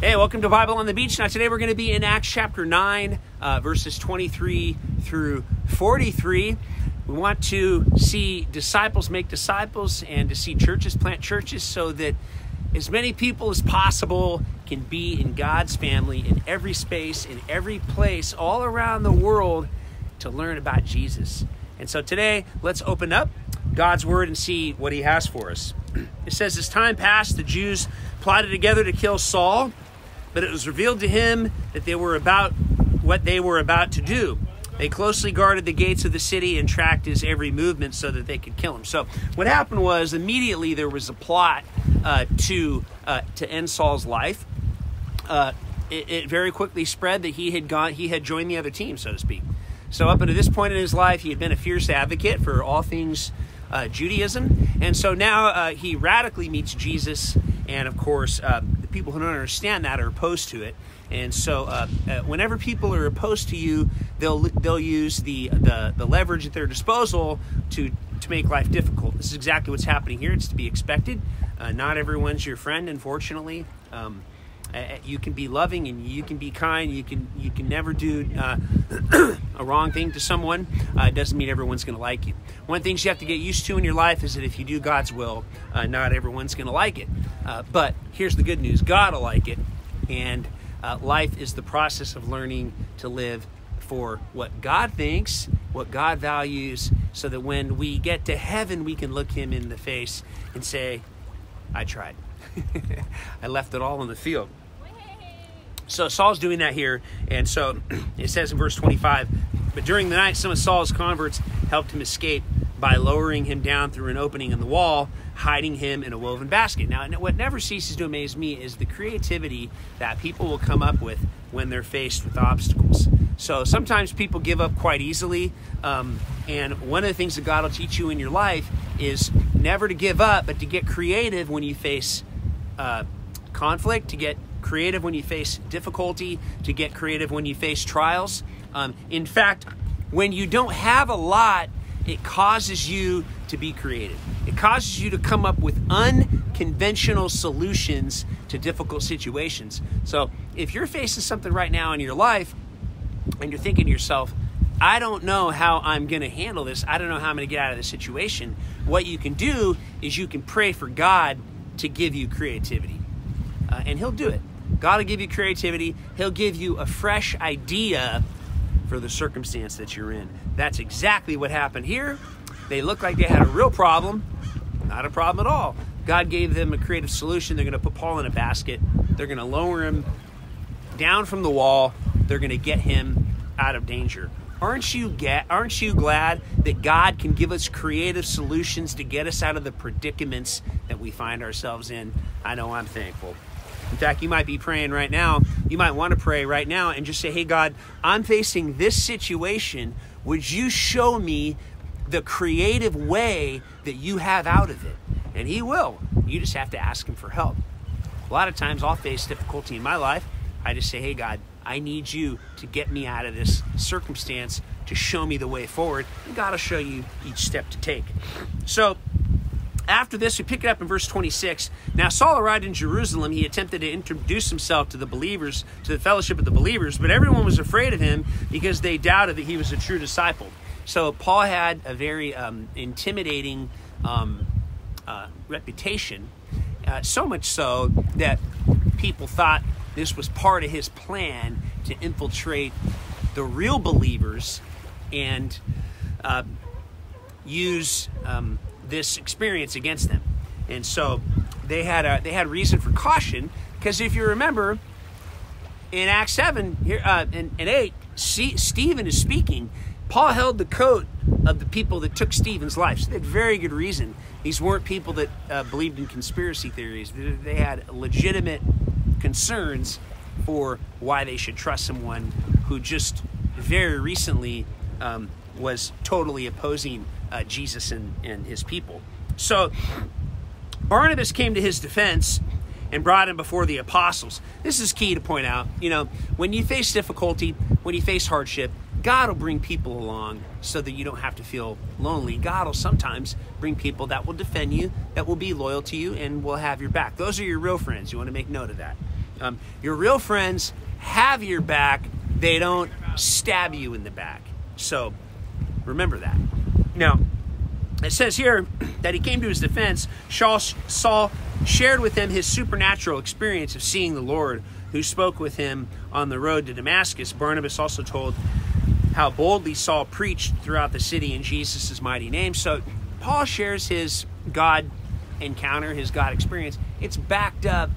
Hey, welcome to Bible on the Beach. Now, today we're going to be in Acts chapter 9, uh, verses 23 through 43. We want to see disciples make disciples and to see churches plant churches so that as many people as possible can be in God's family in every space, in every place, all around the world to learn about Jesus. And so today, let's open up God's Word and see what He has for us. It says, As time passed, the Jews plotted together to kill Saul but it was revealed to him that they were about what they were about to do. They closely guarded the gates of the city and tracked his every movement so that they could kill him. So what happened was immediately there was a plot uh, to uh, to end Saul's life. Uh, it, it, very quickly spread that he had gone he had joined the other team, so to speak. So up until this point in his life, he had been a fierce advocate for all things uh, Judaism, and so now uh, he radically meets Jesus, and of course uh, the people who don't understand that are opposed to it. And so, uh, uh, whenever people are opposed to you, they'll they'll use the, the the leverage at their disposal to to make life difficult. This is exactly what's happening here. It's to be expected. Uh, not everyone's your friend, unfortunately. Um, you can be loving and you can be kind. You can you can never do uh, a wrong thing to someone. Uh, it doesn't mean everyone's going to like you. One of the things you have to get used to in your life is that if you do God's will, uh, not everyone's going to like it. Uh, but here's the good news: God will like it, and uh, life is the process of learning to live for what God thinks, what God values, so that when we get to heaven, we can look Him in the face and say, "I tried." I left it all in the field. So Saul's doing that here, and so it says in verse 25, but during the night, some of Saul's converts helped him escape by lowering him down through an opening in the wall, hiding him in a woven basket. Now, what never ceases to amaze me is the creativity that people will come up with when they're faced with obstacles. So sometimes people give up quite easily, um, and one of the things that God will teach you in your life is never to give up, but to get creative when you face uh, conflict, to get creative when you face difficulty, to get creative when you face trials. Um, in fact, when you don't have a lot, it causes you to be creative. It causes you to come up with unconventional solutions to difficult situations. So, if you're facing something right now in your life and you're thinking to yourself, I don't know how I'm going to handle this, I don't know how I'm going to get out of this situation, what you can do is you can pray for God to give you creativity. Uh, and He'll do it. God will give you creativity, He'll give you a fresh idea for the circumstance that you're in. That's exactly what happened here. They looked like they had a real problem, not a problem at all. God gave them a creative solution. They're going to put Paul in a basket, they're going to lower him down from the wall, they're going to get him out of danger. Aren't you get, aren't you glad that God can give us creative solutions to get us out of the predicaments that we find ourselves in? I know I'm thankful. In fact, you might be praying right now. You might want to pray right now and just say, Hey, God, I'm facing this situation. Would you show me the creative way that you have out of it? And He will. You just have to ask Him for help. A lot of times I'll face difficulty in my life. I just say, Hey, God, I need you to get me out of this circumstance, to show me the way forward. And God will show you each step to take. So, after this, we pick it up in verse 26. Now, Saul arrived in Jerusalem. He attempted to introduce himself to the believers, to the fellowship of the believers, but everyone was afraid of him because they doubted that he was a true disciple. So, Paul had a very um, intimidating um, uh, reputation, uh, so much so that people thought this was part of his plan to infiltrate the real believers and uh, use um, this experience against them. And so they had a, they had reason for caution because if you remember in Acts seven here uh, and, and eight, Stephen is speaking. Paul held the coat of the people that took Stephen's life. So they had very good reason. These weren't people that uh, believed in conspiracy theories. They had legitimate concerns for why they should trust someone who just very recently um, was totally opposing uh, Jesus and, and his people. So Barnabas came to his defense and brought him before the apostles. This is key to point out. You know, when you face difficulty, when you face hardship, God will bring people along so that you don't have to feel lonely. God will sometimes bring people that will defend you, that will be loyal to you, and will have your back. Those are your real friends. You want to make note of that. Um, your real friends have your back, they don't stab you in the back. So remember that. Now, it says here that he came to his defense. Saul shared with him his supernatural experience of seeing the Lord, who spoke with him on the road to Damascus. Barnabas also told how boldly Saul preached throughout the city in Jesus' mighty name. So Paul shares his God encounter, his God experience. It's backed up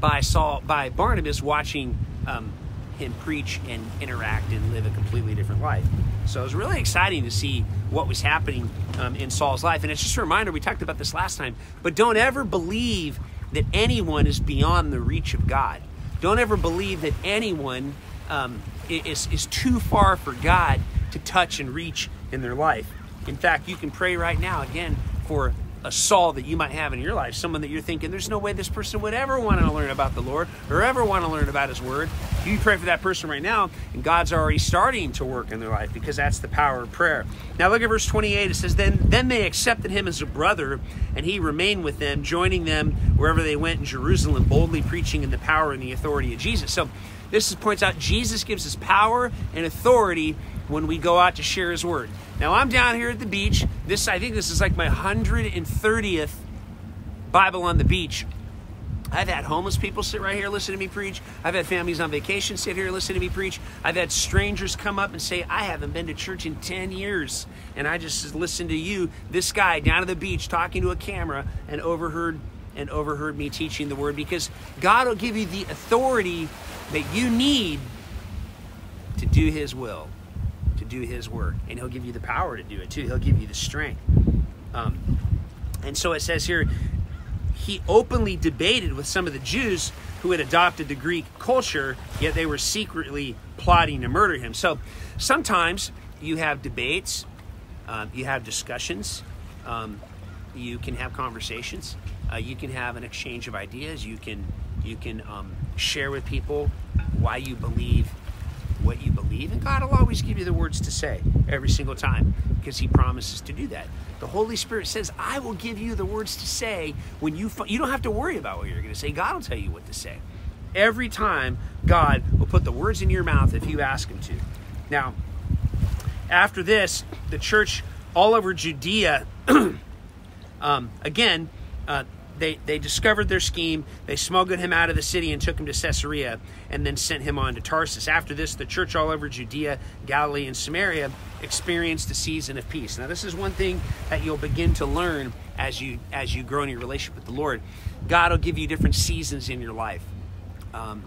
by Saul, by Barnabas watching um, him preach and interact and live a completely different life. So it was really exciting to see what was happening um, in Saul's life. And it's just a reminder, we talked about this last time, but don't ever believe that anyone is beyond the reach of God. Don't ever believe that anyone um, is, is too far for God to touch and reach in their life. In fact, you can pray right now, again, for a Saul that you might have in your life, someone that you're thinking, there's no way this person would ever want to learn about the Lord or ever want to learn about His Word. You pray for that person right now, and God's already starting to work in their life because that's the power of prayer. Now look at verse 28. It says, Then then they accepted him as a brother, and he remained with them, joining them wherever they went in Jerusalem, boldly preaching in the power and the authority of Jesus. So this points out Jesus gives us power and authority when we go out to share his word. Now I'm down here at the beach. This I think this is like my 130th Bible on the beach. I've had homeless people sit right here listen to me preach. I've had families on vacation sit here listen to me preach. I've had strangers come up and say, I haven't been to church in 10 years. And I just listened to you, this guy down at the beach talking to a camera and overheard and overheard me teaching the word because God will give you the authority that you need to do his will to do His work, and He'll give you the power to do it too. He'll give you the strength. Um, and so it says here, he openly debated with some of the Jews who had adopted the Greek culture, yet they were secretly plotting to murder him. So sometimes you have debates, um, you have discussions, um, you can have conversations, uh, you can have an exchange of ideas, you can you can um, share with people why you believe believe, and God will always give you the words to say every single time because He promises to do that. The Holy Spirit says, "I will give you the words to say when you you don't have to worry about what you're going to say. God will tell you what to say." Every time, God will put the words in your mouth if you ask Him to. Now, after this, the church all over Judea, um, again, uh, they, they discovered their scheme. They smuggled him out of the city and took him to Caesarea and then sent him on to Tarsus. After this, the church all over Judea, Galilee, and Samaria experienced a season of peace. Now, this is one thing that you'll begin to learn as you as you grow in your relationship with the Lord. God will give you different seasons in your life. Um,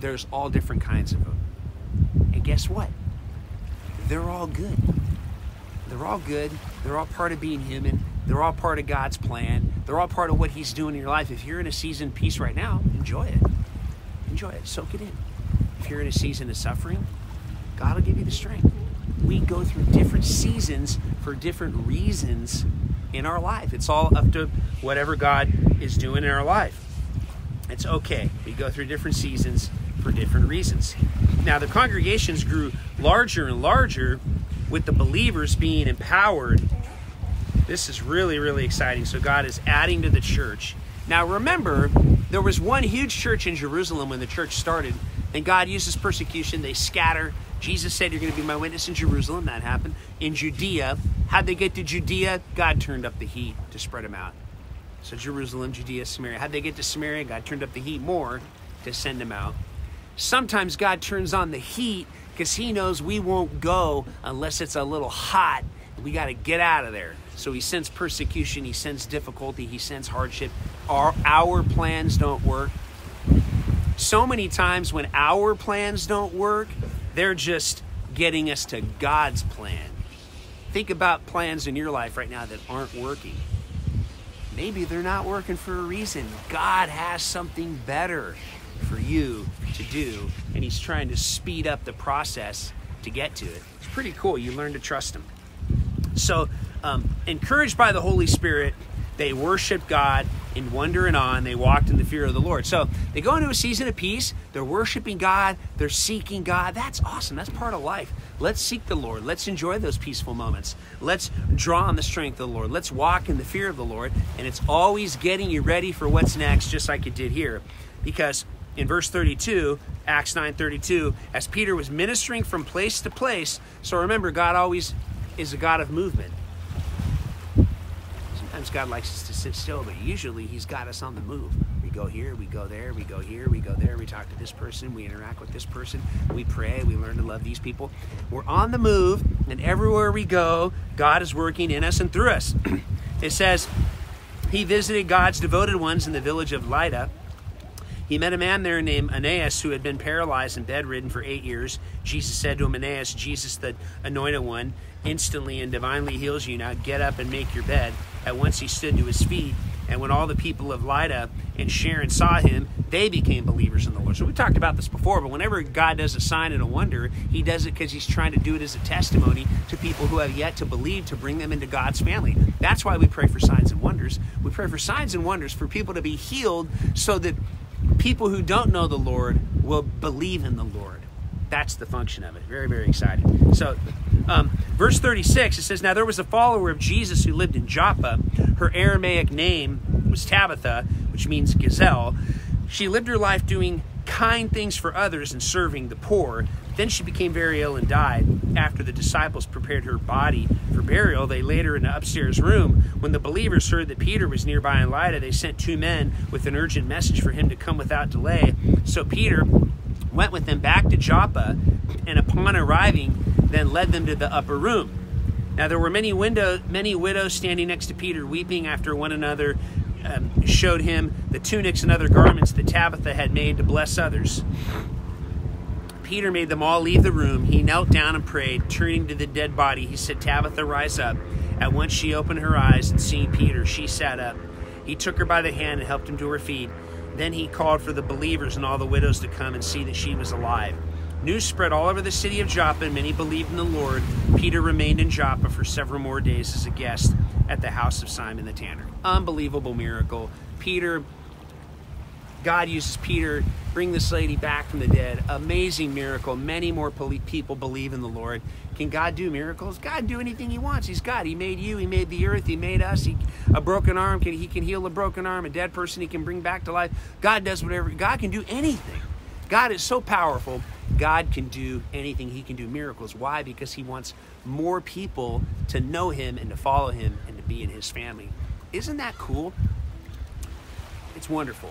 there's all different kinds of them. And guess what? They're all good. They're all good. They're all part of being human. They're all part of God's plan. They're all part of what He's doing in your life. If you're in a season of peace right now, enjoy it. Enjoy it. Soak it in. If you're in a season of suffering, God will give you the strength. We go through different seasons for different reasons in our life. It's all up to whatever God is doing in our life. It's okay. We go through different seasons for different reasons. Now, the congregations grew larger and larger with the believers being empowered this is really, really exciting. So God is adding to the church. Now remember, there was one huge church in Jerusalem when the church started, and God uses persecution. They scatter. Jesus said, You're going to be my witness in Jerusalem. That happened. In Judea. How'd they get to Judea? God turned up the heat to spread them out. So Jerusalem, Judea, Samaria. How'd they get to Samaria? God turned up the heat more to send them out. Sometimes God turns on the heat because he knows we won't go unless it's a little hot. We got to get out of there. So he sends persecution, he sends difficulty, he sends hardship. Our, our plans don't work. So many times when our plans don't work, they're just getting us to God's plan. Think about plans in your life right now that aren't working. Maybe they're not working for a reason. God has something better for you to do, and He's trying to speed up the process to get to it. It's pretty cool. You learn to trust Him. So, um, encouraged by the Holy Spirit, they worshiped God in wonder and awe, and they walked in the fear of the Lord. So they go into a season of peace. They're worshiping God. They're seeking God. That's awesome. That's part of life. Let's seek the Lord. Let's enjoy those peaceful moments. Let's draw on the strength of the Lord. Let's walk in the fear of the Lord. And it's always getting you ready for what's next, just like it did here. Because in verse 32, Acts 9:32, as Peter was ministering from place to place. So remember, God always is a God of movement. Sometimes God likes us to sit still, but usually He's got us on the move. We go here, we go there, we go here, we go there, we talk to this person, we interact with this person, we pray, we learn to love these people. We're on the move, and everywhere we go, God is working in us and through us. it says, He visited God's devoted ones in the village of Lydda he met a man there named Aeneas who had been paralyzed and bedridden for eight years. Jesus said to him, Aeneas, Jesus, the anointed one, instantly and divinely heals you. Now get up and make your bed. At once he stood to his feet. And when all the people of Lydda and Sharon saw him, they became believers in the Lord. So we talked about this before, but whenever God does a sign and a wonder, he does it because he's trying to do it as a testimony to people who have yet to believe to bring them into God's family. That's why we pray for signs and wonders. We pray for signs and wonders for people to be healed so that people who don't know the Lord will believe in the Lord. That's the function of it. Very, very exciting. So, um, verse 36, it says, Now there was a follower of Jesus who lived in Joppa. Her Aramaic name was Tabitha, which means gazelle. She lived her life doing kind things for others and serving the poor. Then she became very ill and died. After the disciples prepared her body for burial, they laid her in an upstairs room. When the believers heard that Peter was nearby in Lydda, they sent two men with an urgent message for him to come without delay. So Peter went with them back to Joppa, and upon arriving, then led them to the upper room. Now there were many window, many widows standing next to Peter, weeping after one another. Um, showed him the tunics and other garments that Tabitha had made to bless others. Peter made them all leave the room. He knelt down and prayed. Turning to the dead body, he said, Tabitha, rise up. At once she opened her eyes, and seeing Peter, she sat up. He took her by the hand and helped him to her feet. Then he called for the believers and all the widows to come and see that she was alive. News spread all over the city of Joppa, and many believed in the Lord. Peter remained in Joppa for several more days as a guest at the house of Simon the tanner. Unbelievable miracle. Peter God uses Peter, bring this lady back from the dead. Amazing miracle. Many more people believe in the Lord. Can God do miracles? God do anything He wants. He's God. He made you. He made the earth. He made us. He, a broken arm, can, He can heal a broken arm. A dead person, He can bring back to life. God does whatever. God can do anything. God is so powerful. God can do anything. He can do miracles. Why? Because He wants more people to know Him and to follow Him and to be in His family. Isn't that cool? It's wonderful.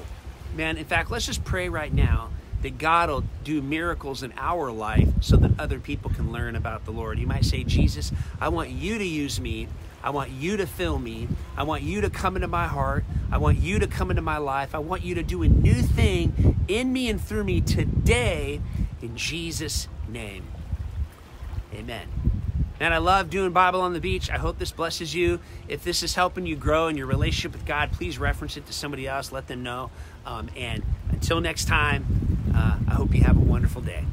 Man, in fact, let's just pray right now that God will do miracles in our life so that other people can learn about the Lord. You might say, Jesus, I want you to use me. I want you to fill me. I want you to come into my heart. I want you to come into my life. I want you to do a new thing in me and through me today in Jesus' name. Amen. And I love doing Bible on the beach. I hope this blesses you. If this is helping you grow in your relationship with God, please reference it to somebody else. Let them know. Um, and until next time, uh, I hope you have a wonderful day.